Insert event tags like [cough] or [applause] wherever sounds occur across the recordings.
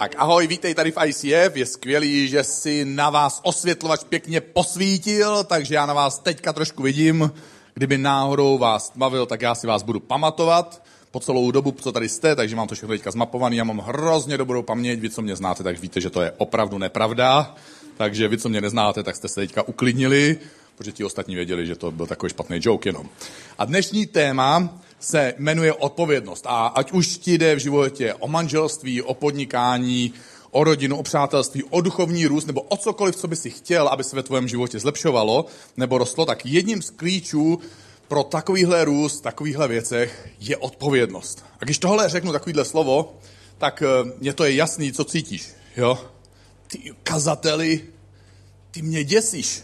Tak ahoj, vítej tady v ICF, je skvělý, že si na vás osvětlovač pěkně posvítil, takže já na vás teďka trošku vidím. Kdyby náhodou vás bavil, tak já si vás budu pamatovat po celou dobu, co tady jste, takže mám to všechno teďka zmapovaný, já mám hrozně dobrou paměť, vy, co mě znáte, tak víte, že to je opravdu nepravda, takže vy, co mě neznáte, tak jste se teďka uklidnili, protože ti ostatní věděli, že to byl takový špatný joke jenom. A dnešní téma se jmenuje odpovědnost. A ať už ti jde v životě o manželství, o podnikání, o rodinu, o přátelství, o duchovní růst, nebo o cokoliv, co by si chtěl, aby se ve tvém životě zlepšovalo nebo rostlo, tak jedním z klíčů pro takovýhle růst, takovýchhle věcech je odpovědnost. A když tohle řeknu takovýhle slovo, tak mě to je jasný, co cítíš. Jo? Ty kazateli, ty mě děsíš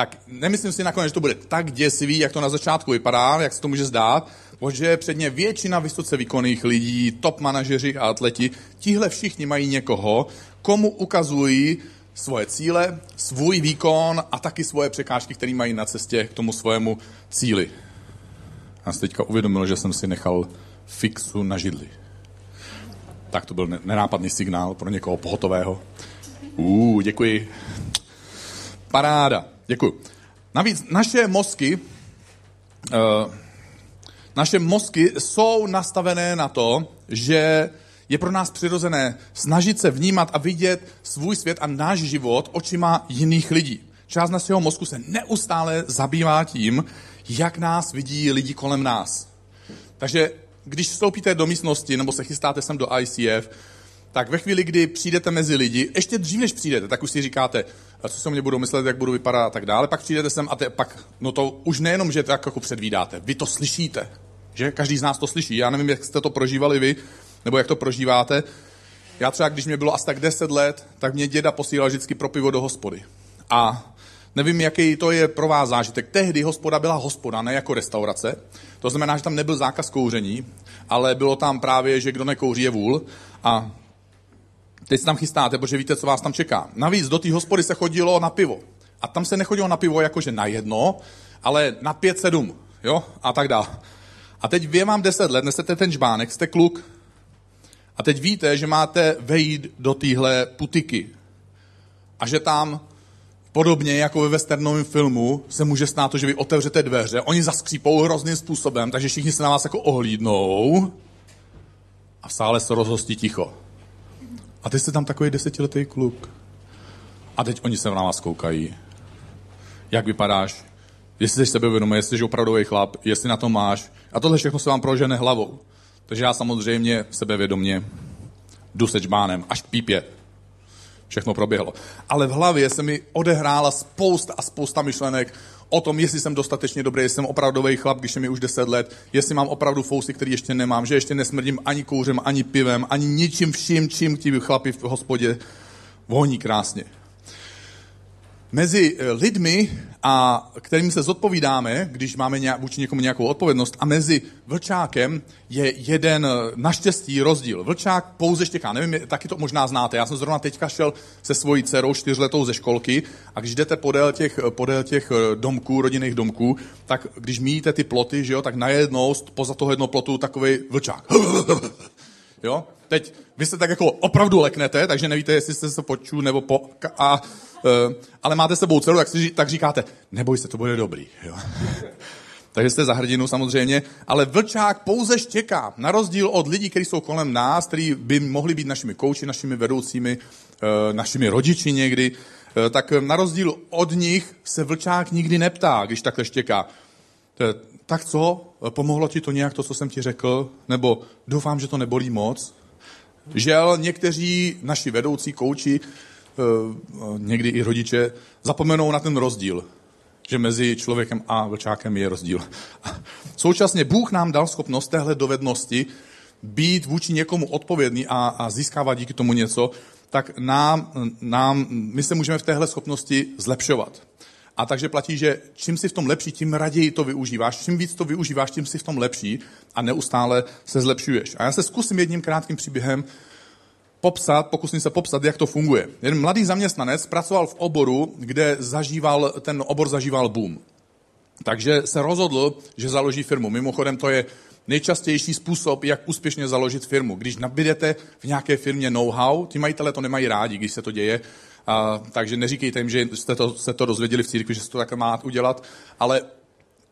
tak nemyslím si nakonec, že to bude tak děsivý, jak to na začátku vypadá, jak se to může zdát, protože předně většina vysoce výkonných lidí, top manažeři a atleti, tihle všichni mají někoho, komu ukazují svoje cíle, svůj výkon a taky svoje překážky, které mají na cestě k tomu svojemu cíli. Já jsem teďka uvědomil, že jsem si nechal fixu na židli. Tak to byl nenápadný signál pro někoho pohotového. Uh, děkuji. Paráda. Děkuji. Navíc naše mozky, uh, naše mozky jsou nastavené na to, že je pro nás přirozené snažit se vnímat a vidět svůj svět a náš život očima jiných lidí. Část našeho mozku se neustále zabývá tím, jak nás vidí lidi kolem nás. Takže když vstoupíte do místnosti nebo se chystáte sem do ICF, tak ve chvíli, kdy přijdete mezi lidi, ještě dřív, než přijdete, tak už si říkáte, co se o mě budou myslet, jak budu vypadat a tak dále, pak přijdete sem a te, pak, no to už nejenom, že tak jako předvídáte, vy to slyšíte, že? Každý z nás to slyší. Já nevím, jak jste to prožívali vy, nebo jak to prožíváte. Já třeba, když mě bylo asi tak 10 let, tak mě děda posílal vždycky pro pivo do hospody. A nevím, jaký to je pro vás zážitek. Tehdy hospoda byla hospoda, ne jako restaurace. To znamená, že tam nebyl zákaz kouření, ale bylo tam právě, že kdo nekouří je vůl. A Teď se tam chystáte, protože víte, co vás tam čeká. Navíc do té hospody se chodilo na pivo. A tam se nechodilo na pivo jakože na jedno, ale na pět, sedm, jo, a tak dále. A teď vy mám deset let, nesete ten žbánek, jste kluk. A teď víte, že máte vejít do téhle putiky. A že tam podobně jako ve westernovém filmu se může stát to, že vy otevřete dveře, oni zaskřípou hrozným způsobem, takže všichni se na vás jako ohlídnou a v sále se rozhostí ticho. A ty jste tam takový desetiletý kluk. A teď oni se na vás koukají. Jak vypadáš? Jestli jsi sebevědomý, jestli jsi opravdový chlap, jestli na to máš. A tohle všechno se vám prožene hlavou. Takže já samozřejmě sebevědomně jdu se čbánem až pípě. Všechno proběhlo. Ale v hlavě se mi odehrála spousta a spousta myšlenek o tom, jestli jsem dostatečně dobrý, jestli jsem opravdový chlap, když je mi už 10 let, jestli mám opravdu fousy, který ještě nemám, že ještě nesmrdím ani kouřem, ani pivem, ani ničím vším, čím ti chlapi v hospodě voní krásně mezi eh, lidmi, a kterým se zodpovídáme, když máme nějak, vůči někomu nějakou odpovědnost, a mezi vlčákem je jeden eh, naštěstí rozdíl. Vlčák pouze štěká. Nevím, taky to možná znáte. Já jsem zrovna teďka šel se svojí dcerou čtyřletou ze školky a když jdete podél těch, eh, podél těch domků, rodinných domků, tak když míjíte ty ploty, že jo, tak najednou poza toho jedno plotu takový vlčák. [laughs] Jo? Teď vy se tak jako opravdu leknete, takže nevíte, jestli jste se poču nebo po... A, ale máte sebou dceru, tak, si, tak říkáte, neboj se, to bude dobrý. Jo? [laughs] takže jste za hrdinu samozřejmě, ale vlčák pouze štěká. Na rozdíl od lidí, kteří jsou kolem nás, kteří by mohli být našimi kouči, našimi vedoucími, e, našimi rodiči někdy, e, tak na rozdíl od nich se vlčák nikdy neptá, když takhle štěká. Tak co? Pomohlo ti to nějak, to, co jsem ti řekl? Nebo doufám, že to nebolí moc? Žel někteří naši vedoucí kouči, eh, někdy i rodiče, zapomenou na ten rozdíl, že mezi člověkem a vlčákem je rozdíl. [laughs] Současně Bůh nám dal schopnost téhle dovednosti být vůči někomu odpovědný a, a získávat díky tomu něco, tak nám, nám, my se můžeme v téhle schopnosti zlepšovat. A takže platí, že čím si v tom lepší, tím raději to využíváš. Čím víc to využíváš, tím si v tom lepší a neustále se zlepšuješ. A já se zkusím jedním krátkým příběhem popsat, pokusím se popsat, jak to funguje. Jeden mladý zaměstnanec pracoval v oboru, kde zažíval, ten obor zažíval boom. Takže se rozhodl, že založí firmu. Mimochodem to je nejčastější způsob, jak úspěšně založit firmu. Když nabídete v nějaké firmě know-how, ti majitele to nemají rádi, když se to děje, a, takže neříkejte jim, že jste to, jste to dozvěděli v církvi, že se to takhle má udělat, ale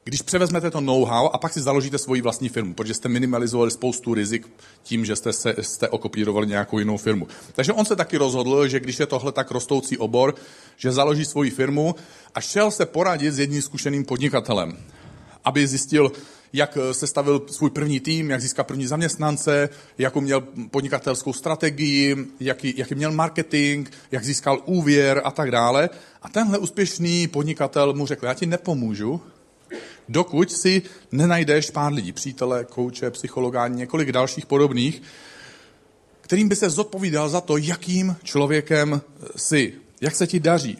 když převezmete to know-how a pak si založíte svoji vlastní firmu, protože jste minimalizovali spoustu rizik tím, že jste, se, jste okopírovali nějakou jinou firmu. Takže on se taky rozhodl, že když je tohle tak rostoucí obor, že založí svoji firmu a šel se poradit s jedním zkušeným podnikatelem, aby zjistil, jak sestavil svůj první tým, jak získal první zaměstnance, jakou měl podnikatelskou strategii, jaký, jaký měl marketing, jak získal úvěr a tak dále. A tenhle úspěšný podnikatel mu řekl, já ti nepomůžu, dokud si nenajdeš pár lidí, přítele, kouče, psychologa, několik dalších podobných, kterým by se zodpovídal za to, jakým člověkem jsi, jak se ti daří,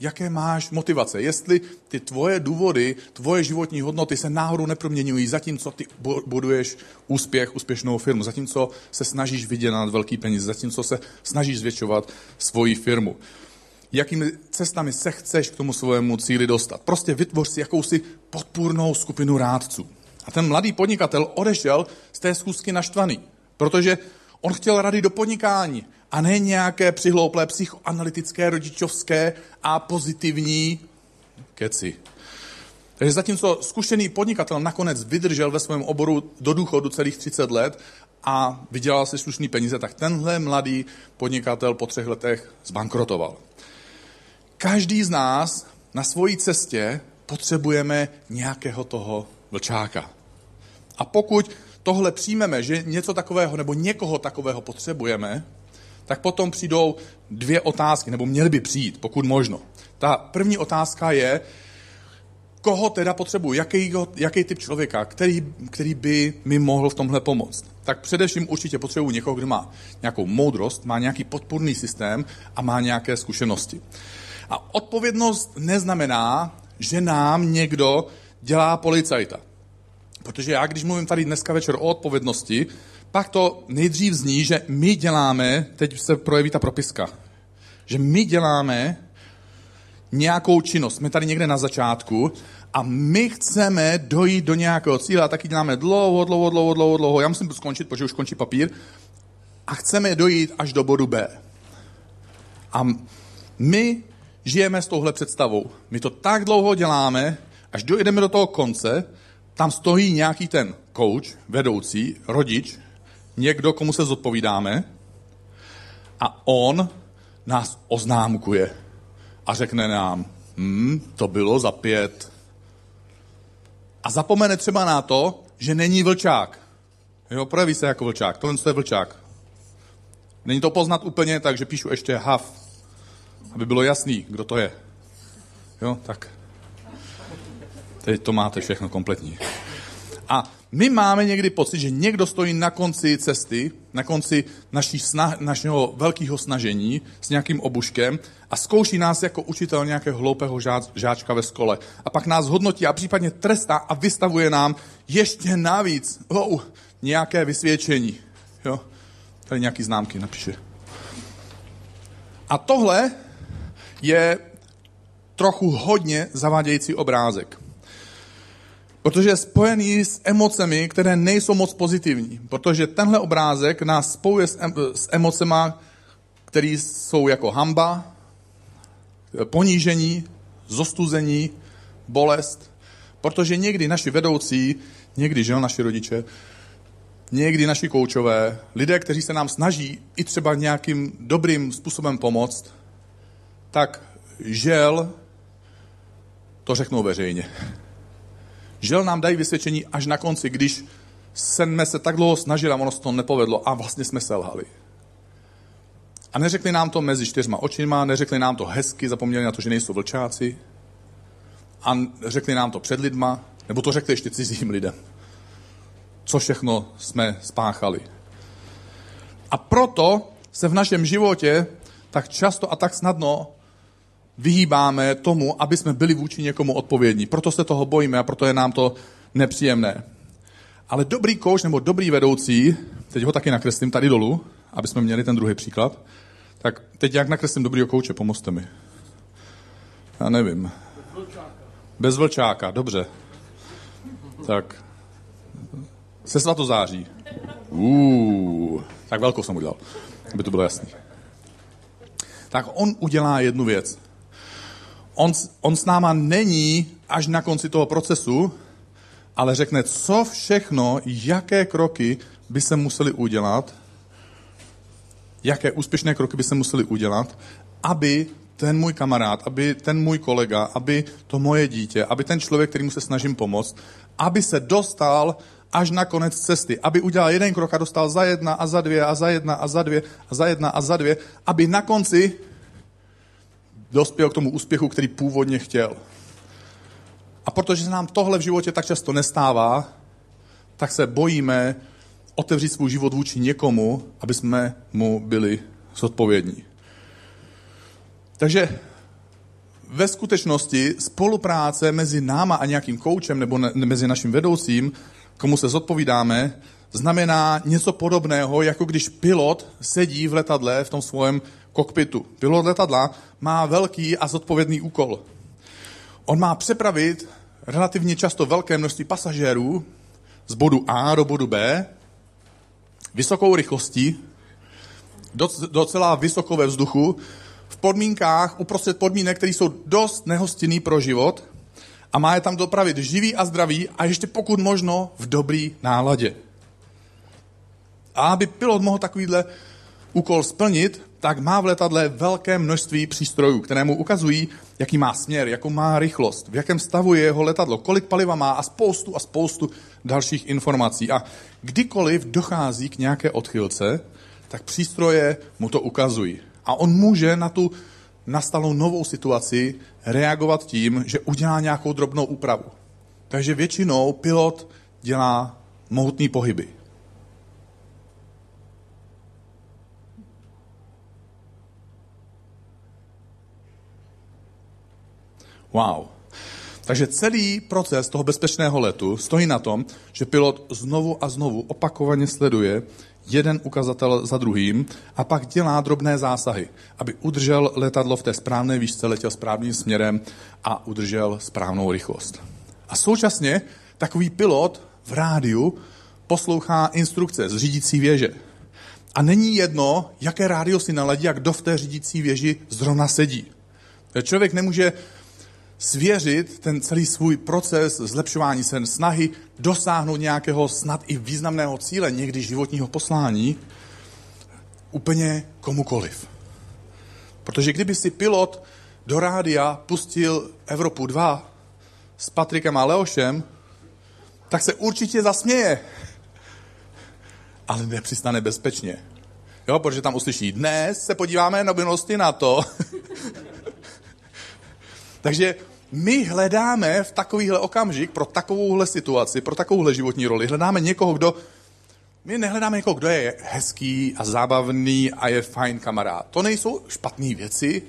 jaké máš motivace, jestli ty tvoje důvody, tvoje životní hodnoty se náhodou neproměňují, zatímco ty buduješ úspěch, úspěšnou firmu, zatímco se snažíš vydělat velký peníze, zatímco se snažíš zvětšovat svoji firmu jakými cestami se chceš k tomu svému cíli dostat. Prostě vytvoř si jakousi podpůrnou skupinu rádců. A ten mladý podnikatel odešel z té schůzky naštvaný, protože on chtěl rady do podnikání a ne nějaké přihlouplé psychoanalytické, rodičovské a pozitivní keci. Takže zatímco zkušený podnikatel nakonec vydržel ve svém oboru do důchodu celých 30 let a vydělal si slušný peníze, tak tenhle mladý podnikatel po třech letech zbankrotoval. Každý z nás na svojí cestě potřebujeme nějakého toho vlčáka. A pokud tohle přijmeme, že něco takového nebo někoho takového potřebujeme, tak potom přijdou dvě otázky, nebo měly by přijít, pokud možno. Ta první otázka je, koho teda potřebuji, jaký, jaký typ člověka, který, který by mi mohl v tomhle pomoct. Tak především určitě potřebuji někoho, kdo má nějakou moudrost, má nějaký podpůrný systém a má nějaké zkušenosti. A odpovědnost neznamená, že nám někdo dělá policajta. Protože já, když mluvím tady dneska večer o odpovědnosti, pak to nejdřív zní, že my děláme, teď se projeví ta propiska, že my děláme nějakou činnost. Jsme tady někde na začátku a my chceme dojít do nějakého cíle a taky děláme dlouho, dlouho, dlouho, dlouho, dlouho. Já musím skončit, protože už končí papír. A chceme dojít až do bodu B. A my žijeme s touhle představou. My to tak dlouho děláme, až dojdeme do toho konce, tam stojí nějaký ten coach, vedoucí, rodič, někdo, komu se zodpovídáme a on nás oznámkuje a řekne nám, hm, to bylo za pět. A zapomene třeba na to, že není vlčák. Jo, projeví se jako vlčák. Tohle je vlčák. Není to poznat úplně, takže píšu ještě hav aby bylo jasný, kdo to je. Jo, tak. Teď to máte všechno kompletní. A my máme někdy pocit, že někdo stojí na konci cesty, na konci naší snah, našeho velkého snažení s nějakým obuškem a zkouší nás jako učitel nějakého hloupého žáčka ve škole. A pak nás hodnotí a případně trestá a vystavuje nám ještě navíc oh, nějaké vysvědčení. Jo? Tady nějaký známky napíše. A tohle je trochu hodně zavádějící obrázek. Protože je spojený s emocemi, které nejsou moc pozitivní. Protože tenhle obrázek nás spojuje s, em- s emocema, které jsou jako hamba, ponížení, zostuzení, bolest. Protože někdy naši vedoucí, někdy žel naši rodiče, někdy naši koučové, lidé, kteří se nám snaží i třeba nějakým dobrým způsobem pomoct, tak žel to řeknou veřejně. Žel nám dají vysvědčení až na konci, když jsme se tak dlouho snažili a ono se to nepovedlo a vlastně jsme selhali. A neřekli nám to mezi čtyřma očima, neřekli nám to hezky, zapomněli na to, že nejsou vlčáci. A řekli nám to před lidma, nebo to řekli ještě cizím lidem. Co všechno jsme spáchali. A proto se v našem životě tak často a tak snadno vyhýbáme tomu, aby jsme byli vůči někomu odpovědní. Proto se toho bojíme a proto je nám to nepříjemné. Ale dobrý kouč nebo dobrý vedoucí, teď ho taky nakreslím tady dolů, aby jsme měli ten druhý příklad, tak teď jak nakreslím dobrýho kouče, pomozte mi. Já nevím. Bez vlčáka. Bez vlčáka, dobře. Tak. Se svatozáří. Uuu, tak velkou jsem udělal, aby to bylo jasný. Tak on udělá jednu věc. On, on s náma není až na konci toho procesu, ale řekne, co všechno, jaké kroky by se museli udělat, jaké úspěšné kroky by se museli udělat, aby ten můj kamarád, aby ten můj kolega, aby to moje dítě, aby ten člověk, kterýmu se snažím pomoct, aby se dostal až na konec cesty, aby udělal jeden krok a dostal za jedna a za dvě a za jedna a za dvě a za jedna a za dvě, aby na konci dospěl k tomu úspěchu, který původně chtěl. A protože se nám tohle v životě tak často nestává, tak se bojíme otevřít svůj život vůči někomu, aby jsme mu byli zodpovědní. Takže ve skutečnosti spolupráce mezi náma a nějakým koučem nebo ne, mezi naším vedoucím, komu se zodpovídáme, znamená něco podobného, jako když pilot sedí v letadle v tom svém kokpitu. Pilot letadla má velký a zodpovědný úkol. On má přepravit relativně často velké množství pasažérů z bodu A do bodu B vysokou rychlostí, docela vysoko ve vzduchu, v podmínkách, uprostřed podmínek, které jsou dost nehostinný pro život a má je tam dopravit živý a zdravý a ještě pokud možno v dobrý náladě. A aby pilot mohl takovýhle úkol splnit, tak má v letadle velké množství přístrojů, které mu ukazují, jaký má směr, jakou má rychlost, v jakém stavu je jeho letadlo, kolik paliva má a spoustu a spoustu dalších informací. A kdykoliv dochází k nějaké odchylce, tak přístroje mu to ukazují. A on může na tu nastalou novou situaci reagovat tím, že udělá nějakou drobnou úpravu. Takže většinou pilot dělá mohutný pohyby. Wow. Takže celý proces toho bezpečného letu stojí na tom, že pilot znovu a znovu opakovaně sleduje jeden ukazatel za druhým a pak dělá drobné zásahy, aby udržel letadlo v té správné výšce, letěl správným směrem a udržel správnou rychlost. A současně takový pilot v rádiu poslouchá instrukce z řídící věže. A není jedno, jaké rádio si naladí a kdo v té řídící věži zrovna sedí. Člověk nemůže svěřit ten celý svůj proces zlepšování se snahy dosáhnout nějakého snad i významného cíle, někdy životního poslání, úplně komukoliv. Protože kdyby si pilot do rádia pustil Evropu 2 s Patrikem a Leošem, tak se určitě zasměje. Ale nepřistane bezpečně. Jo, protože tam uslyší, dnes se podíváme na na to. [laughs] Takže my hledáme v takovýhle okamžik, pro takovouhle situaci, pro takovouhle životní roli, hledáme někoho, kdo... My nehledáme někoho, kdo je hezký a zábavný a je fajn kamarád. To nejsou špatné věci,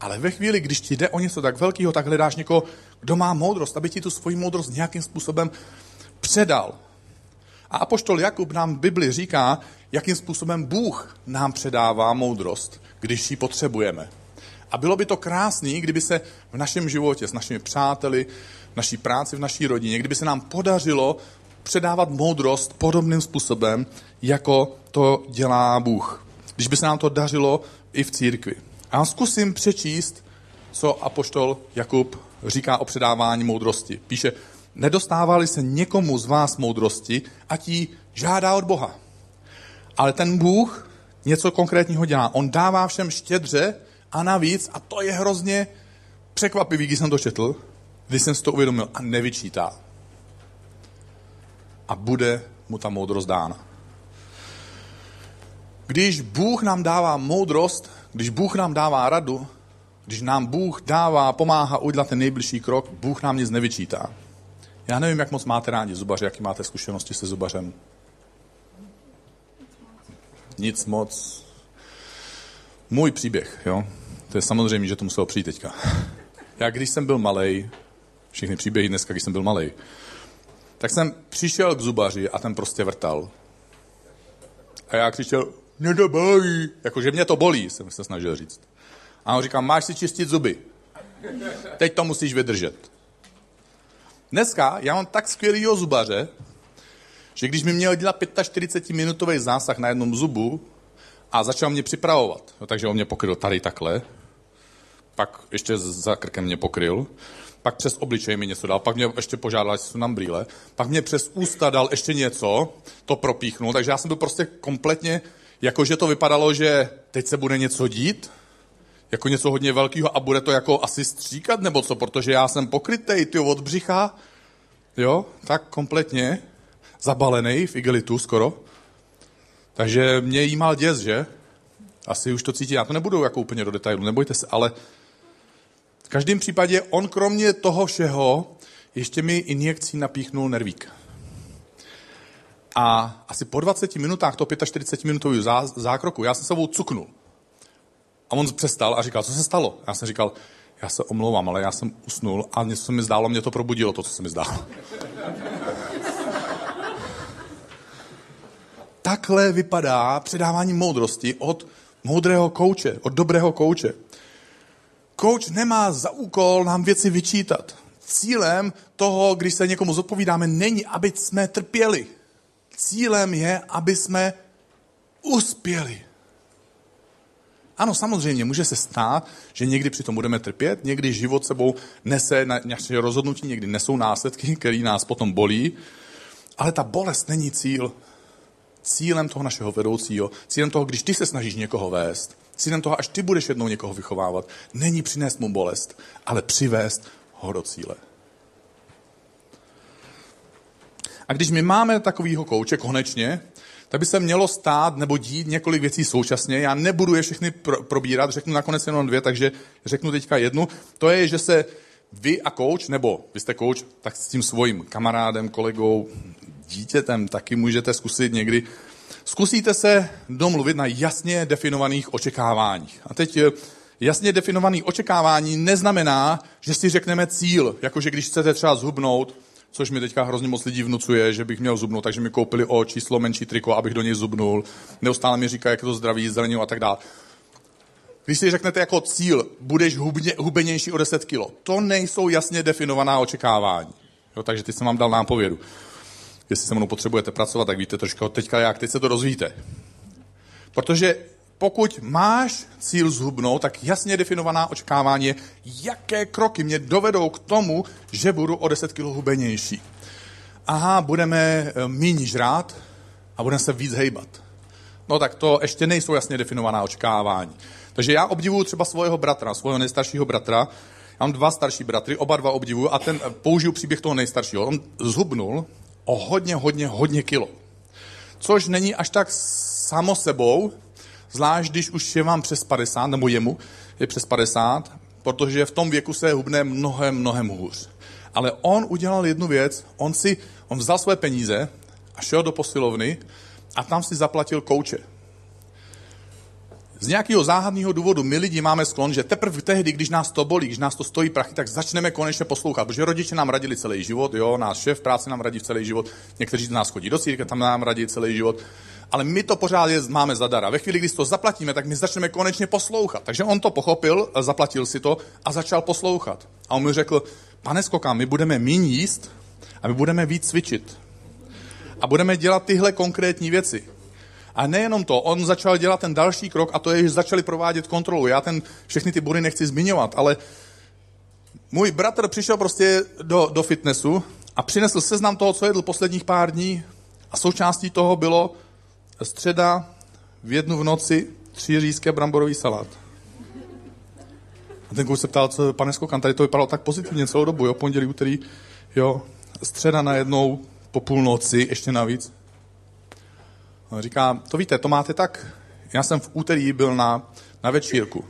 ale ve chvíli, když ti jde o něco tak velkého, tak hledáš někoho, kdo má moudrost, aby ti tu svoji moudrost nějakým způsobem předal. A apoštol Jakub nám v Bibli říká, jakým způsobem Bůh nám předává moudrost, když ji potřebujeme. A bylo by to krásný, kdyby se v našem životě s našimi přáteli, v naší práci, v naší rodině, kdyby se nám podařilo předávat moudrost podobným způsobem, jako to dělá Bůh. Když by se nám to dařilo i v církvi. A zkusím přečíst, co apoštol Jakub říká o předávání moudrosti. Píše, nedostávali se někomu z vás moudrosti, a ti žádá od Boha. Ale ten Bůh něco konkrétního dělá. On dává všem štědře, a navíc, a to je hrozně překvapivý, když jsem to četl, když jsem si to uvědomil, a nevyčítá. A bude mu ta moudrost dána. Když Bůh nám dává moudrost, když Bůh nám dává radu, když nám Bůh dává, pomáhá udělat ten nejbližší krok, Bůh nám nic nevyčítá. Já nevím, jak moc máte rádi zubaře, jaký máte zkušenosti se zubařem. Nic moc. Můj příběh, jo. To je samozřejmě, že to muselo přijít teďka. Já když jsem byl malý, všechny příběhy dneska, když jsem byl malý, tak jsem přišel k zubaři a ten prostě vrtal. A já křičel, mě to bolí. Jakože mě to bolí, jsem se snažil říct. A on říká, máš si čistit zuby. Teď to musíš vydržet. Dneska já mám tak skvělýho zubaře, že když mi měl dělat 45-minutový zásah na jednom zubu a začal mě připravovat, no, takže on mě pokryl tady takhle, pak ještě za krkem mě pokryl, pak přes obličej mi něco dal, pak mě ještě požádal, jestli jsou nám brýle, pak mě přes ústa dal ještě něco, to propíchnul, takže já jsem byl prostě kompletně, jakože to vypadalo, že teď se bude něco dít, jako něco hodně velkého a bude to jako asi stříkat nebo co, protože já jsem pokrytej, ty od břicha, jo, tak kompletně, zabalený v igelitu skoro. Takže mě jímal děs, že? Asi už to cítí, já to nebudu jako úplně do detailu, nebojte se, ale každém případě on kromě toho všeho ještě mi injekcí napíchnul nervík. A asi po 20 minutách, to 45 minutový zákroku, já jsem sebou cuknul. A on přestal a říkal, co se stalo? Já jsem říkal, já se omlouvám, ale já jsem usnul a něco se mi zdálo, mě to probudilo, to, co se mi zdálo. Takhle vypadá předávání moudrosti od moudrého kouče, od dobrého kouče. Kouč nemá za úkol nám věci vyčítat. Cílem toho, když se někomu zodpovídáme, není, aby jsme trpěli. Cílem je, aby jsme uspěli. Ano, samozřejmě, může se stát, že někdy přitom budeme trpět, někdy život sebou nese na naše rozhodnutí, někdy nesou následky, které nás potom bolí, ale ta bolest není cíl. Cílem toho našeho vedoucího, cílem toho, když ty se snažíš někoho vést, cílem toho, až ty budeš jednou někoho vychovávat, není přinést mu bolest, ale přivést ho do cíle. A když my máme takovýho kouče konečně, tak by se mělo stát nebo dít několik věcí současně. Já nebudu je všechny pro, probírat, řeknu nakonec jenom dvě, takže řeknu teďka jednu. To je, že se vy a kouč, nebo vy jste kouč, tak s tím svým kamarádem, kolegou, dítětem taky můžete zkusit někdy. Zkusíte se domluvit na jasně definovaných očekáváních. A teď eh, jasně definovaný očekávání neznamená, že si řekneme cíl, jakože když chcete třeba zhubnout, což mi teďka hrozně moc lidí vnucuje, že bych měl zubnout, takže mi koupili o číslo menší triko, abych do něj zubnul. Neustále mi říká, jak je to zdraví, zranění a tak dále. Když si řeknete jako cíl, budeš hubně, hubenější o 10 kilo, to nejsou jasně definovaná očekávání. Jo, takže ty jsem vám dal nápovědu. Jestli se mnou potřebujete pracovat, tak víte trošku teďka jak, teď se to rozvíjíte. Protože pokud máš cíl zhubnout, tak jasně definovaná očekávání je, jaké kroky mě dovedou k tomu, že budu o 10 kg hubenější. Aha, budeme eh, méně žrát a budeme se víc hejbat. No tak to ještě nejsou jasně definovaná očekávání. Takže já obdivuju třeba svého bratra, svého nejstaršího bratra. Já mám dva starší bratry, oba dva obdivuju a ten eh, použiju příběh toho nejstaršího. On zhubnul o hodně, hodně, hodně kilo. Což není až tak samo sebou, Zvlášť, když už je vám přes 50, nebo jemu je přes 50, protože v tom věku se hubne mnohem, mnohem hůř. Ale on udělal jednu věc, on si, on vzal své peníze a šel do posilovny a tam si zaplatil kouče. Z nějakého záhadného důvodu my lidi máme sklon, že teprve tehdy, když nás to bolí, když nás to stojí prachy, tak začneme konečně poslouchat, protože rodiče nám radili celý život, jo, náš šéf práce nám radí celý život, někteří z nás chodí do církve, tam nám radí celý život ale my to pořád je, máme zadara. Ve chvíli, kdy to zaplatíme, tak my začneme konečně poslouchat. Takže on to pochopil, zaplatil si to a začal poslouchat. A on mi řekl, pane Skoka, my budeme méně jíst a my budeme víc cvičit. A budeme dělat tyhle konkrétní věci. A nejenom to, on začal dělat ten další krok a to je, že začali provádět kontrolu. Já ten, všechny ty body nechci zmiňovat, ale můj bratr přišel prostě do, do fitnessu a přinesl seznam toho, co jedl posledních pár dní a součástí toho bylo středa v jednu v noci tři řízké bramborový salát. A ten kouč se ptal, co, pane Skokan, tady to vypadalo tak pozitivně celou dobu, jo, pondělí, úterý, jo, středa najednou po půlnoci, ještě navíc. Říká, to víte, to máte tak, já jsem v úterý byl na, na večírku.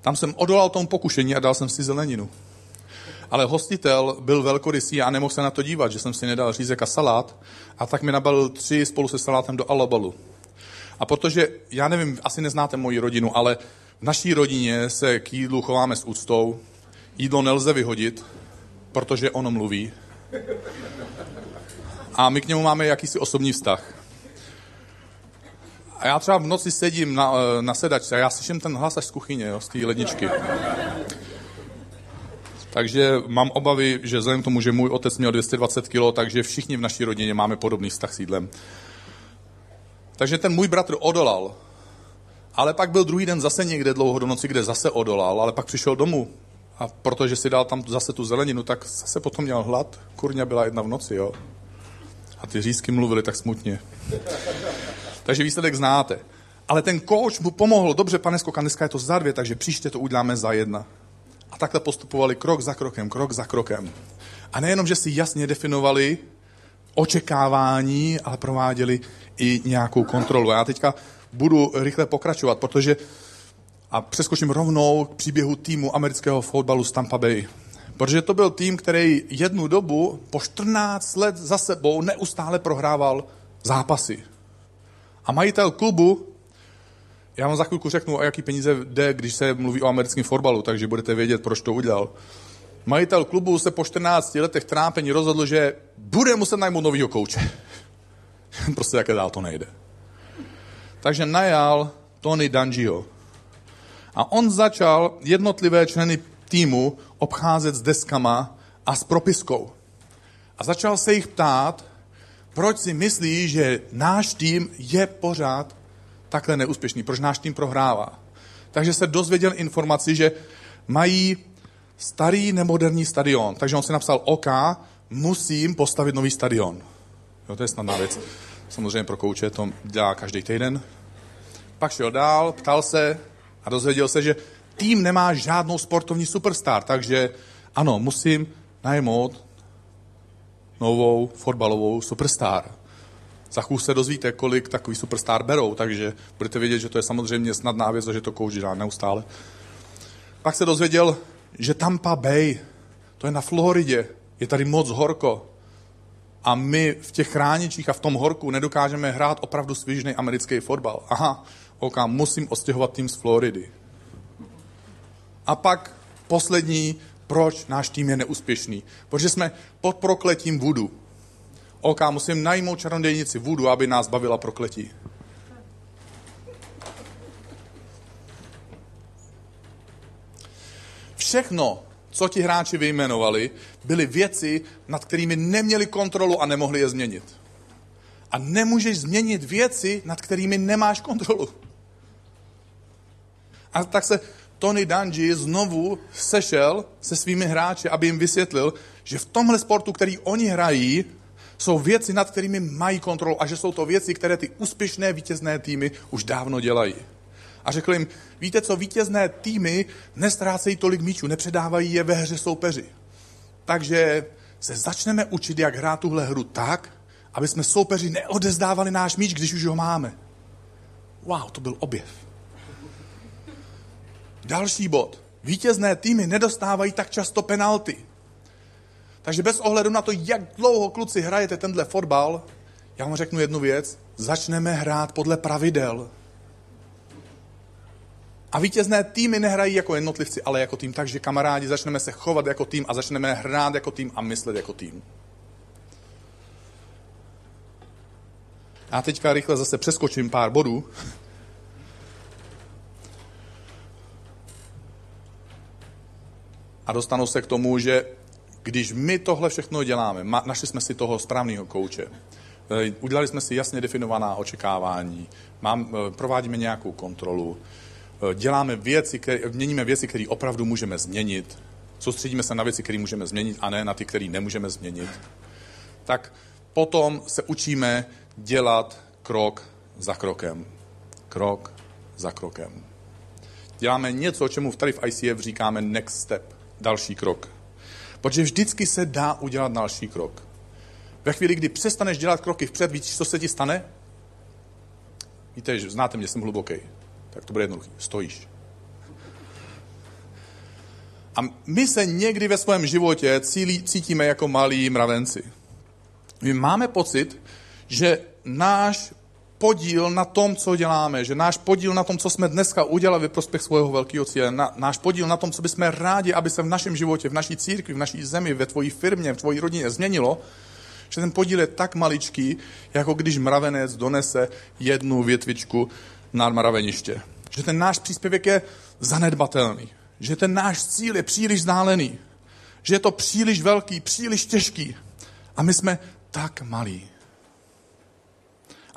Tam jsem odolal tomu pokušení a dal jsem si zeleninu. Ale hostitel byl velkorysý a nemohl se na to dívat, že jsem si nedal řízek a salát a tak mi nabalil tři spolu se salátem do alabalu. A protože, já nevím, asi neznáte moji rodinu, ale v naší rodině se k jídlu chováme s úctou. Jídlo nelze vyhodit, protože ono mluví. A my k němu máme jakýsi osobní vztah. A já třeba v noci sedím na, na sedačce a já slyším ten hlas až z kuchyně, jo, z té ledničky. Takže mám obavy, že vzhledem k tomu, že můj otec měl 220 kg, takže všichni v naší rodině máme podobný vztah s jídlem. Takže ten můj bratr odolal. Ale pak byl druhý den zase někde dlouho do noci, kde zase odolal, ale pak přišel domů. A protože si dal tam zase tu zeleninu, tak zase potom měl hlad. Kurňa byla jedna v noci, jo. A ty řízky mluvili tak smutně. Takže výsledek znáte. Ale ten coach mu pomohl, dobře, pane Skokan, dneska je to za dvě, takže příště to uděláme za jedna. A takhle postupovali krok za krokem, krok za krokem. A nejenom, že si jasně definovali očekávání, ale prováděli i nějakou kontrolu. Já teďka budu rychle pokračovat, protože a přeskočím rovnou k příběhu týmu amerického fotbalu z Tampa Bay. Protože to byl tým, který jednu dobu po 14 let za sebou neustále prohrával zápasy. A majitel klubu, já vám za chvilku řeknu, o jaký peníze jde, když se mluví o americkém fotbalu, takže budete vědět, proč to udělal. Majitel klubu se po 14 letech trápení rozhodl, že bude muset najmout novýho kouče. [laughs] prostě jaké dál to nejde. Takže najal Tony Dungyho. A on začal jednotlivé členy týmu obcházet s deskama a s propiskou. A začal se jich ptát, proč si myslí, že náš tým je pořád takhle neúspěšný, proč náš tým prohrává. Takže se dozvěděl informaci, že mají starý nemoderní stadion. Takže on si napsal OK, musím postavit nový stadion. Jo, to je snadná věc. Samozřejmě pro kouče to dělá každý týden. Pak šel dál, ptal se a dozvěděl se, že tým nemá žádnou sportovní superstar, takže ano, musím najmout novou fotbalovou superstar. Za chůz se dozvíte, kolik takový superstar berou, takže budete vědět, že to je samozřejmě snadná věc, že to kouč dělá neustále. Pak se dozvěděl, že Tampa Bay, to je na Floridě, je tady moc horko. A my v těch chráničích a v tom horku nedokážeme hrát opravdu svěžný americký fotbal. Aha, OK, musím ostěhovat tým z Floridy. A pak poslední, proč náš tým je neúspěšný. Protože jsme pod prokletím vudu. OK, musím najmout čarodějnici vudu, aby nás bavila prokletí. Všechno, co ti hráči vyjmenovali, byly věci, nad kterými neměli kontrolu a nemohli je změnit. A nemůžeš změnit věci, nad kterými nemáš kontrolu. A tak se Tony Dungy znovu sešel se svými hráči, aby jim vysvětlil, že v tomhle sportu, který oni hrají, jsou věci, nad kterými mají kontrolu a že jsou to věci, které ty úspěšné vítězné týmy už dávno dělají. A řekl jim, víte co, vítězné týmy nestrácejí tolik míčů, nepředávají je ve hře soupeři. Takže se začneme učit, jak hrát tuhle hru tak, aby jsme soupeři neodezdávali náš míč, když už ho máme. Wow, to byl objev. Další bod. Vítězné týmy nedostávají tak často penalty. Takže bez ohledu na to, jak dlouho kluci hrajete tenhle fotbal, já vám řeknu jednu věc, začneme hrát podle pravidel. A vítězné týmy nehrají jako jednotlivci, ale jako tým. Takže kamarádi, začneme se chovat jako tým a začneme hrát jako tým a myslet jako tým. Já teďka rychle zase přeskočím pár bodů. A dostanu se k tomu, že když my tohle všechno děláme, našli jsme si toho správného kouče, eh, udělali jsme si jasně definovaná očekávání, mám, eh, provádíme nějakou kontrolu, eh, děláme věci, které, měníme věci, které opravdu můžeme změnit, soustředíme se na věci, které můžeme změnit a ne na ty, které nemůžeme změnit, tak potom se učíme dělat krok za krokem. Krok za krokem. Děláme něco, čemu tady v ICF říkáme next step, další krok. Protože vždycky se dá udělat další krok. Ve chvíli, kdy přestaneš dělat kroky vpřed, víš, co se ti stane? Víte, že znáte mě, jsem hluboký. Tak to bude jednoduché. Stojíš. A my se někdy ve svém životě cílí, cítíme jako malí mravenci. My máme pocit, že náš podíl na tom, co děláme, že náš podíl na tom, co jsme dneska udělali ve prospěch svého velkého cíle, na, náš podíl na tom, co bychom rádi, aby se v našem životě, v naší církvi, v naší zemi, ve tvojí firmě, v tvojí rodině změnilo, že ten podíl je tak maličký, jako když mravenec donese jednu větvičku na mraveniště. Že ten náš příspěvek je zanedbatelný. Že ten náš cíl je příliš vzdálený. že je to příliš velký, příliš těžký. A my jsme tak malí.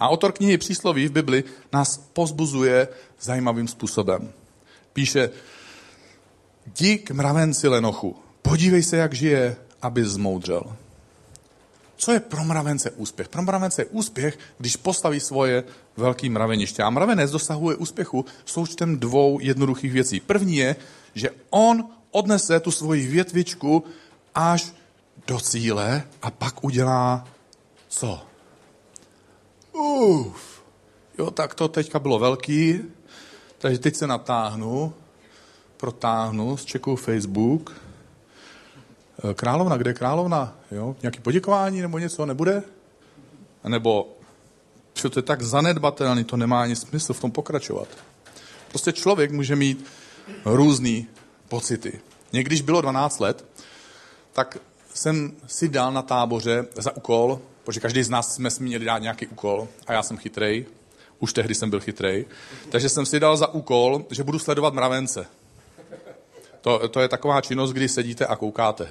A autor knihy Přísloví v Bibli nás pozbuzuje zajímavým způsobem. Píše, dík mravenci lenochu, podívej se, jak žije, aby zmoudřel. Co je pro mravence úspěch? Pro mravence je úspěch, když postaví svoje velké mraveniště. A mravenec dosahuje úspěchu součtem dvou jednoduchých věcí. První je, že on odnese tu svoji větvičku až do cíle a pak udělá co? Uf. Jo, tak to teďka bylo velký, takže teď se natáhnu, protáhnu z čekou Facebook. Eh, královna, kde je královna? Jo? Nějaký poděkování nebo něco nebude? Nebo to je tak zanedbatelný, to nemá ani smysl v tom pokračovat. Prostě člověk může mít různé pocity. Někdyž bylo 12 let, tak jsem si dal na táboře za úkol, protože každý z nás jsme měli dát nějaký úkol a já jsem chytrej, už tehdy jsem byl chytrej, takže jsem si dal za úkol, že budu sledovat mravence. To, to je taková činnost, kdy sedíte a koukáte.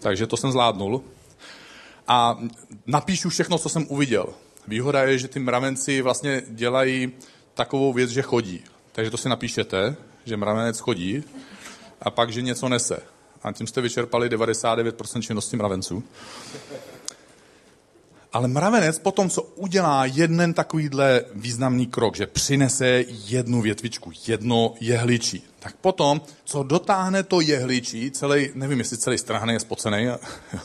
Takže to jsem zvládnul. A napíšu všechno, co jsem uviděl. Výhoda je, že ty mravenci vlastně dělají takovou věc, že chodí. Takže to si napíšete, že mravenec chodí a pak, že něco nese. A tím jste vyčerpali 99% činnosti mravenců. Ale mravenec potom, co udělá jeden takovýhle významný krok, že přinese jednu větvičku, jedno jehličí, tak potom, co dotáhne to jehličí, celý, nevím, jestli celý strahný je spocený,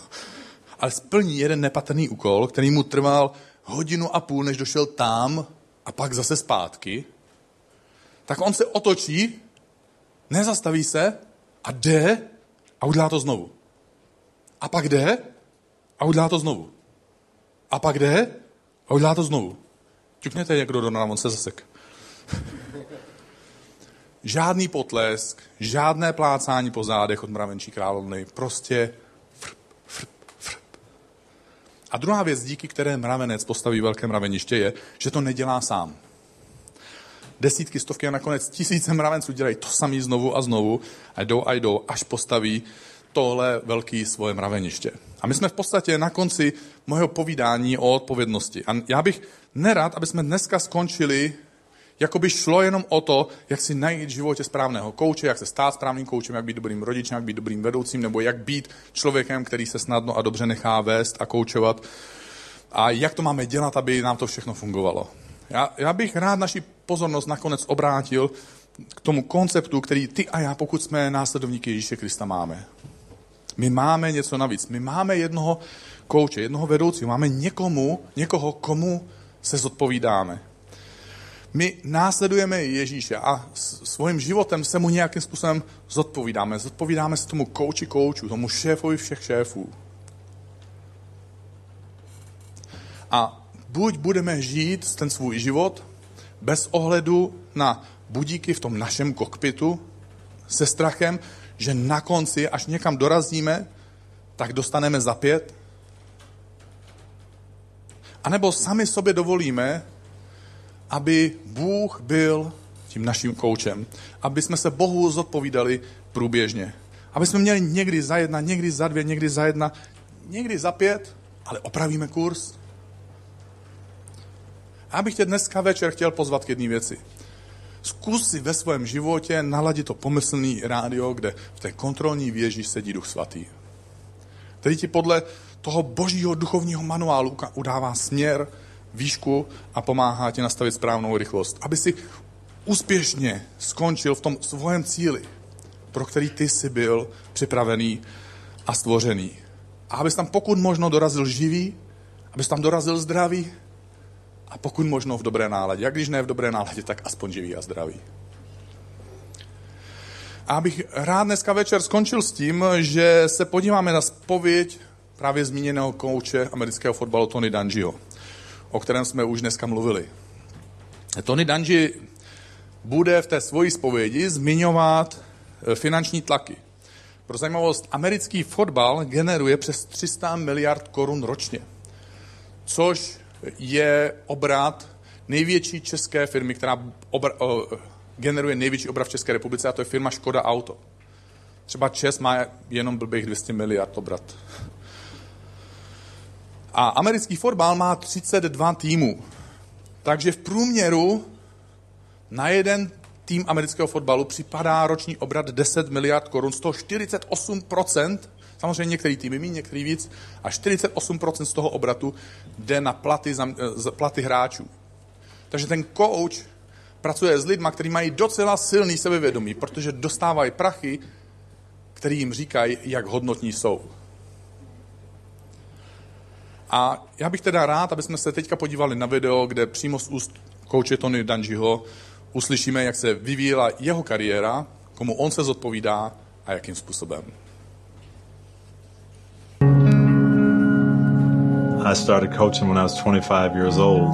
[laughs] ale splní jeden nepatrný úkol, který mu trval hodinu a půl, než došel tam a pak zase zpátky, tak on se otočí, nezastaví se a jde a udělá to znovu. A pak jde a udělá to znovu. A pak jde a udělá to znovu. Ťukněte někdo do nám, on se zasek. [laughs] Žádný potlesk, žádné plácání po zádech od mravenčí královny, prostě frp, frp, frp. A druhá věc, díky které mravenec postaví velké mraveniště, je, že to nedělá sám. Desítky, stovky a nakonec tisíce mravenců dělají to samý znovu a znovu a jdou a jdou, až postaví tohle velké svoje mraveniště. A my jsme v podstatě na konci mojeho povídání o odpovědnosti. A já bych nerad, aby jsme dneska skončili, jako by šlo jenom o to, jak si najít v životě správného kouče, jak se stát správným koučem, jak být dobrým rodičem, jak být dobrým vedoucím, nebo jak být člověkem, který se snadno a dobře nechá vést a koučovat. A jak to máme dělat, aby nám to všechno fungovalo. Já, já bych rád naši pozornost nakonec obrátil k tomu konceptu, který ty a já, pokud jsme následovníky Ježíše Krista, máme. My máme něco navíc. My máme jednoho kouče, jednoho vedoucího. Máme někomu, někoho, komu se zodpovídáme. My následujeme Ježíše a svým životem se mu nějakým způsobem zodpovídáme. Zodpovídáme se tomu kouči koučů, tomu šéfovi všech šéfů. A buď budeme žít ten svůj život bez ohledu na budíky v tom našem kokpitu, se strachem, že na konci, až někam dorazíme, tak dostaneme za pět? A nebo sami sobě dovolíme, aby Bůh byl tím naším koučem. Aby jsme se Bohu zodpovídali průběžně. Aby jsme měli někdy za jedna, někdy za dvě, někdy za jedna, někdy za pět, ale opravíme kurz. A já bych tě dneska večer chtěl pozvat k jedné věci. Zkus si ve svém životě naladit to pomyslný rádio, kde v té kontrolní věži sedí Duch Svatý. Který ti podle toho božího duchovního manuálu udává směr, výšku a pomáhá ti nastavit správnou rychlost. Aby si úspěšně skončil v tom svém cíli, pro který ty jsi byl připravený a stvořený. A abys tam pokud možno dorazil živý, abys tam dorazil zdravý, a pokud možno v dobré náladě. Jak když ne v dobré náladě, tak aspoň živý a zdravý. A abych rád dneska večer skončil s tím, že se podíváme na spověď právě zmíněného kouče amerického fotbalu Tony Dungyho, o kterém jsme už dneska mluvili. Tony Dungy bude v té svoji spovědi zmiňovat eh, finanční tlaky. Pro zajímavost, americký fotbal generuje přes 300 miliard korun ročně, což je obrat největší české firmy, která obra, o, generuje největší obrat v České republice, a to je firma Škoda Auto. Třeba Čes má jenom blbých 200 miliard obrat. A americký fotbal má 32 týmů. Takže v průměru na jeden tým amerického fotbalu připadá roční obrat 10 miliard korun, z toho 48%, samozřejmě některý týmy méně, některý víc, a 48% z toho obratu jde na platy, platy hráčů. Takže ten coach pracuje s lidmi, kteří mají docela silný sebevědomí, protože dostávají prachy, který jim říkají, jak hodnotní jsou. A já bych teda rád, aby jsme se teďka podívali na video, kde přímo z úst kouče Tony Danjiho uslyšíme, jak se vyvíjela jeho kariéra, komu on se zodpovídá a jakým způsobem. I started coaching when I was 25 years old.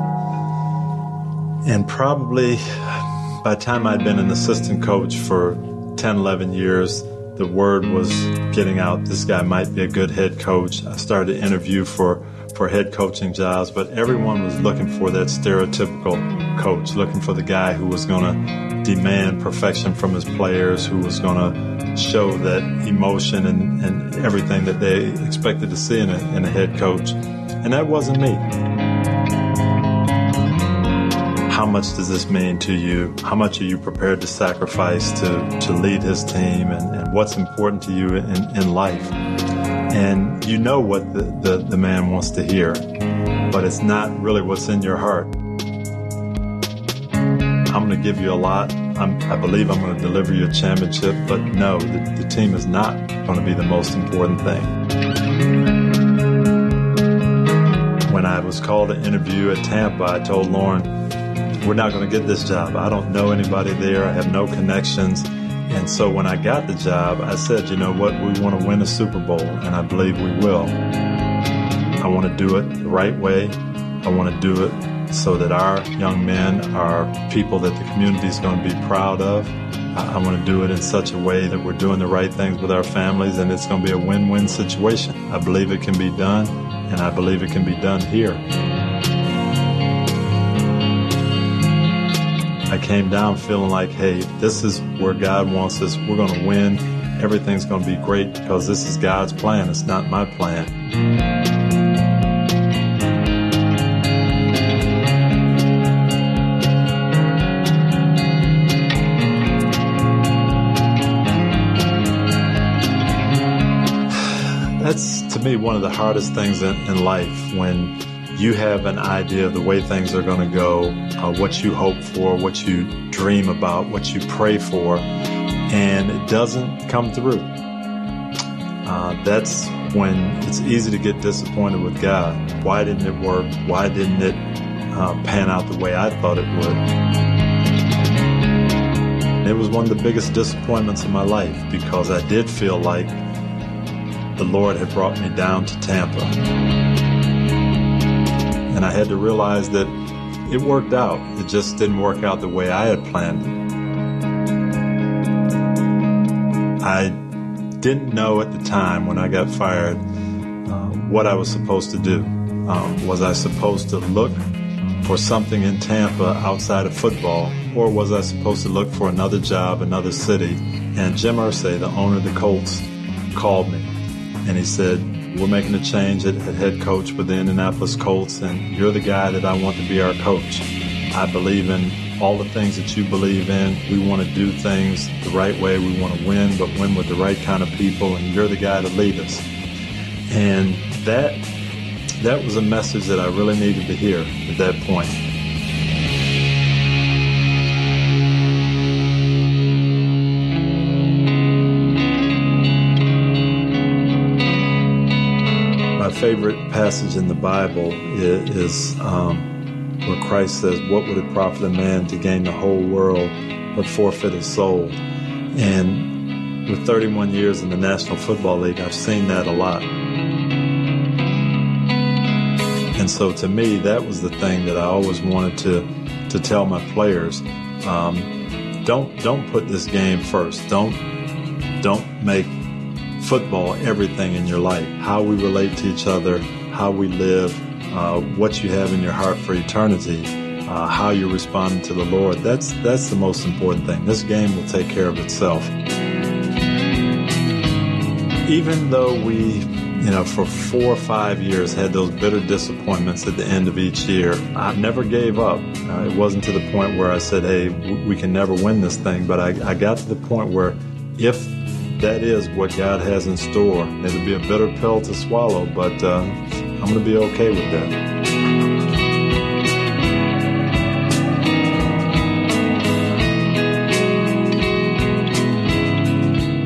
And probably by the time I'd been an assistant coach for 10, 11 years, the word was getting out this guy might be a good head coach. I started to interview for for head coaching jobs, but everyone was looking for that stereotypical coach, looking for the guy who was going to demand perfection from his players, who was going to show that emotion and, and everything that they expected to see in a, in a head coach. And that wasn't me. How much does this mean to you? How much are you prepared to sacrifice to, to lead his team? And, and what's important to you in, in life? and you know what the, the, the, man wants to hear, but it's not really what's in your heart. I'm going to give you a lot. I'm, i believe I'm going to deliver you a championship, but no, the, the team is not going to be the most important thing. Was called to interview at Tampa, I told Lauren, we're not going to get this job. I don't know anybody there. I have no connections. And so when I got the job, I said, you know what, we want to win a Super Bowl, and I believe we will. I want to do it the right way. I want to do it so that our young men are people that the community is going to be proud of. I want to do it in such a way that we're doing the right things with our families and it's going to be a win-win situation. I believe it can be done and I believe it can be done here. I came down feeling like, hey, this is where God wants us. We're going to win. Everything's going to be great because this is God's plan. It's not my plan. Me one of the hardest things in, in life when you have an idea of the way things are going to go, uh, what you hope for, what you dream about, what you pray for, and it doesn't come through. Uh, that's when it's easy to get disappointed with God. Why didn't it work? Why didn't it uh, pan out the way I thought it would? It was one of the biggest disappointments of my life because I did feel like the Lord had brought me down to Tampa and I had to realize that it worked out. It just didn't work out the way I had planned it. I didn't know at the time when I got fired uh, what I was supposed to do. Um, was I supposed to look for something in Tampa outside of football, or was I supposed to look for another job, another city? And Jim Irsay, the owner of the Colts, called me and he said, we're making a change at, at head coach with the Indianapolis Colts, and you're the guy that I want to be our coach. I believe in all the things that you believe in. We want to do things the right way. We want to win, but win with the right kind of people, and you're the guy to lead us. And that that was a message that I really needed to hear at that point. Favorite passage in the Bible is um, where Christ says, What would it profit a man to gain the whole world but forfeit his soul? And with 31 years in the National Football League, I've seen that a lot. And so to me, that was the thing that I always wanted to, to tell my players. Um, don't, don't put this game first. Don't, don't make football everything in your life how we relate to each other, how we live, uh, what you have in your heart for eternity. Uh, how you're responding to the Lord. That's that's the most important thing. This game will take care of itself. even though we, you know, for four or five years had those bitter disappointments at the end of each year, I never gave up. Uh, it wasn't to the point where I said, hey, we can never win this thing, but I, I got to the point where if that is what God has in store, it'll be a bitter pill to swallow, but uh, I'm going to be okay with that.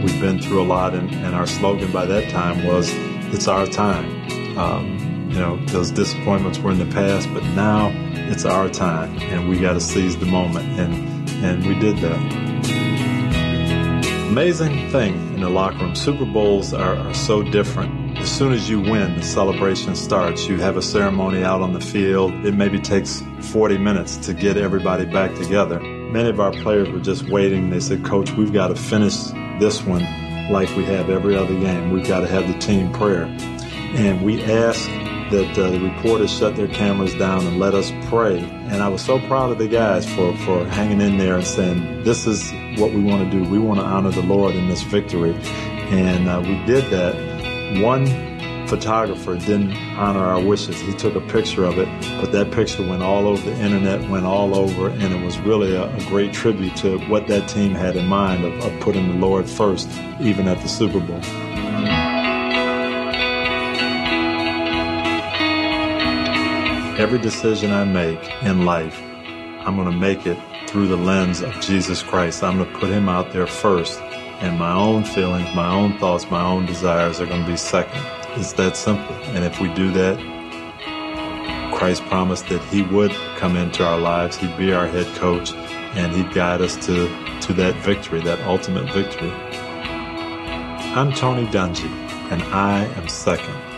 We've been through a lot, and, and our slogan by that time was, It's our time. Um, you know, those disappointments were in the past, but now it's our time, and we got to seize the moment, and, and we did that. Amazing thing in the locker room. Super Bowls are, are so different. As soon as you win, the celebration starts. You have a ceremony out on the field. It maybe takes 40 minutes to get everybody back together. Many of our players were just waiting. They said, Coach, we've got to finish this one like we have every other game. We've got to have the team prayer. And we ask that uh, the reporters shut their cameras down and let us pray. And I was so proud of the guys for, for hanging in there and saying, this is what we want to do. We want to honor the Lord in this victory. And uh, we did that. One photographer didn't honor our wishes. He took a picture of it, but that picture went all over the internet, went all over, and it was really a, a great tribute to what that team had in mind of, of putting the Lord first, even at the Super Bowl. Every decision I make in life, I'm going to make it through the lens of Jesus Christ. I'm going to put him out there first, and my own feelings, my own thoughts, my own desires are going to be second. It's that simple. And if we do that, Christ promised that He would come into our lives, He'd be our head coach, and He'd guide us to, to that victory, that ultimate victory. I'm Tony Dungy, and I am second.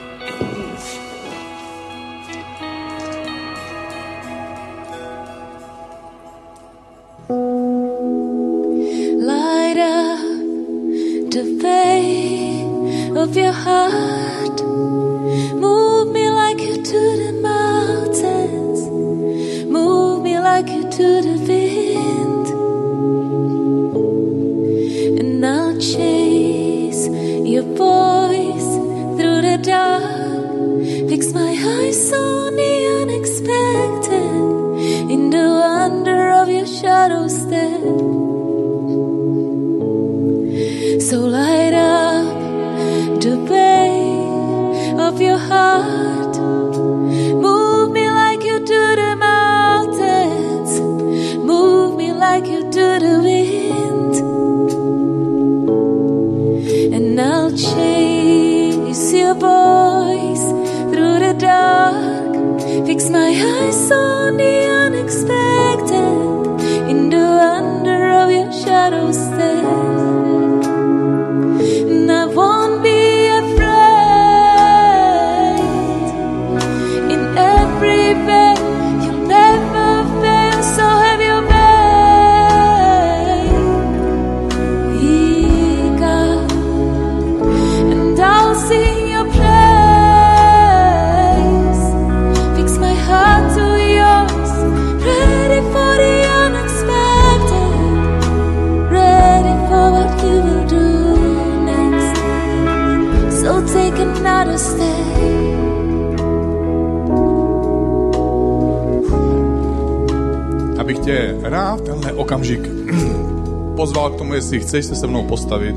Tomu, jestli chceš se se mnou postavit,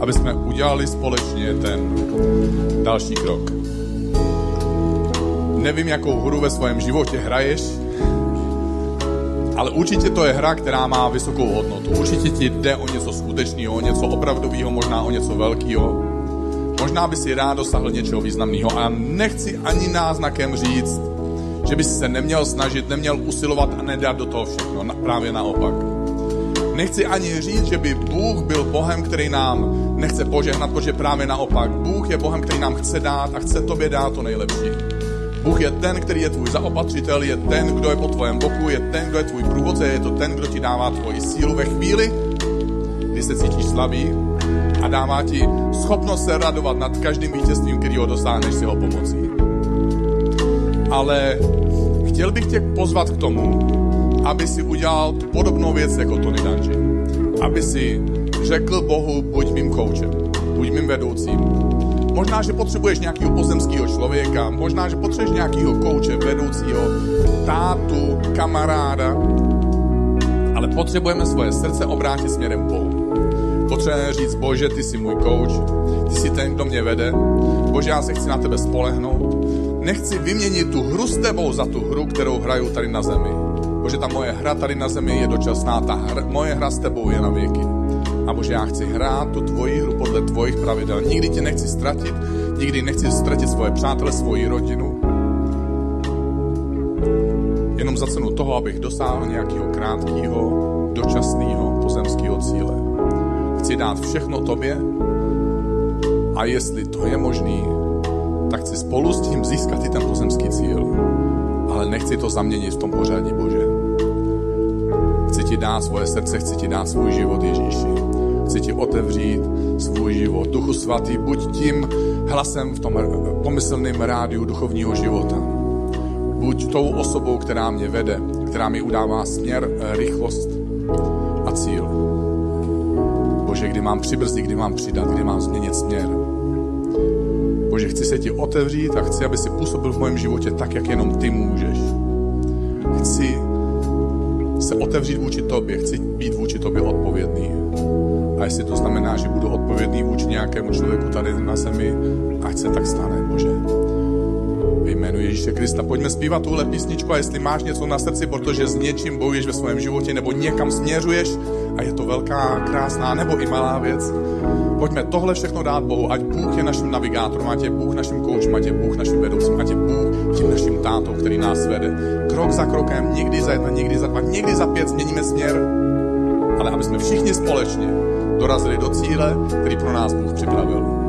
aby jsme udělali společně ten další krok. Nevím, jakou hru ve svém životě hraješ, ale určitě to je hra, která má vysokou hodnotu. Určitě ti jde o něco skutečného, o něco opravdového, možná o něco velkého. Možná by si rád dosáhl něčeho významného a nechci ani náznakem říct, že bys se neměl snažit, neměl usilovat a nedat do toho všechno. Právě naopak. Nechci ani říct, že by Bůh byl Bohem, který nám nechce požehnat, protože právě naopak. Bůh je Bohem, který nám chce dát a chce tobě dát to nejlepší. Bůh je ten, který je tvůj zaopatřitel, je ten, kdo je po tvém boku, je ten, kdo je tvůj průvodce, je to ten, kdo ti dává tvoji sílu ve chvíli, kdy se cítíš slabý a dává ti schopnost se radovat nad každým vítězstvím, který ho dosáhneš s jeho pomocí. Ale chtěl bych tě pozvat k tomu, aby si udělal podobnou věc jako Tony Dungy. Aby si řekl Bohu, buď mým koučem. Buď mým vedoucím. Možná, že potřebuješ nějakého pozemského člověka, možná, že potřebuješ nějakého kouče, vedoucího, tátu, kamaráda, ale potřebujeme svoje srdce obrátit směrem Bohu. Potřebujeme říct, Bože, ty jsi můj kouč, ty jsi ten, kdo mě vede. Bože, já se chci na tebe spolehnout. Nechci vyměnit tu hru s tebou za tu hru, kterou hraju tady na zemi. Bože, ta moje hra tady na zemi je dočasná, ta hra, moje hra s tebou je na věky. A Bože, já chci hrát tu tvoji hru podle tvojich pravidel. Nikdy tě nechci ztratit, nikdy nechci ztratit svoje přátele, svoji rodinu. Jenom za cenu toho, abych dosáhl nějakého krátkého, dočasného pozemského cíle. Chci dát všechno tobě a jestli to je možný, tak chci spolu s tím získat i ten pozemský cíl. Ale nechci to zaměnit v tom pořadí, Bože. Chci ti dát svoje srdce, chci ti dát svůj život, Ježíši. Chci ti otevřít svůj život. Duchu svatý, buď tím hlasem v tom pomyslném rádiu duchovního života. Buď tou osobou, která mě vede, která mi udává směr, rychlost a cíl. Bože, kdy mám přibrzdit, kdy mám přidat, kdy mám změnit směr. Bože, chci se ti otevřít a chci, aby si působil v mém životě tak, jak jenom ty můžeš. Chci se otevřít vůči tobě, chci být vůči tobě odpovědný. A jestli to znamená, že budu odpovědný vůči nějakému člověku tady na zemi, ať se tak stane, Bože. Ve jménu Ježíše Krista. Pojďme zpívat tuhle písničku a jestli máš něco na srdci, protože s něčím bojuješ ve svém životě nebo někam směřuješ a je to velká, krásná nebo i malá věc, pojďme tohle všechno dát Bohu, ať Bůh je naším navigátorem, ať je Bůh naším koučem, ať je Bůh naším vedoucím, ať je Bůh tím naším tátou, který nás vede. Krok za krokem, někdy za jedna, někdy za dva, někdy za pět změníme směr, ale aby jsme všichni společně dorazili do cíle, který pro nás Bůh připravil.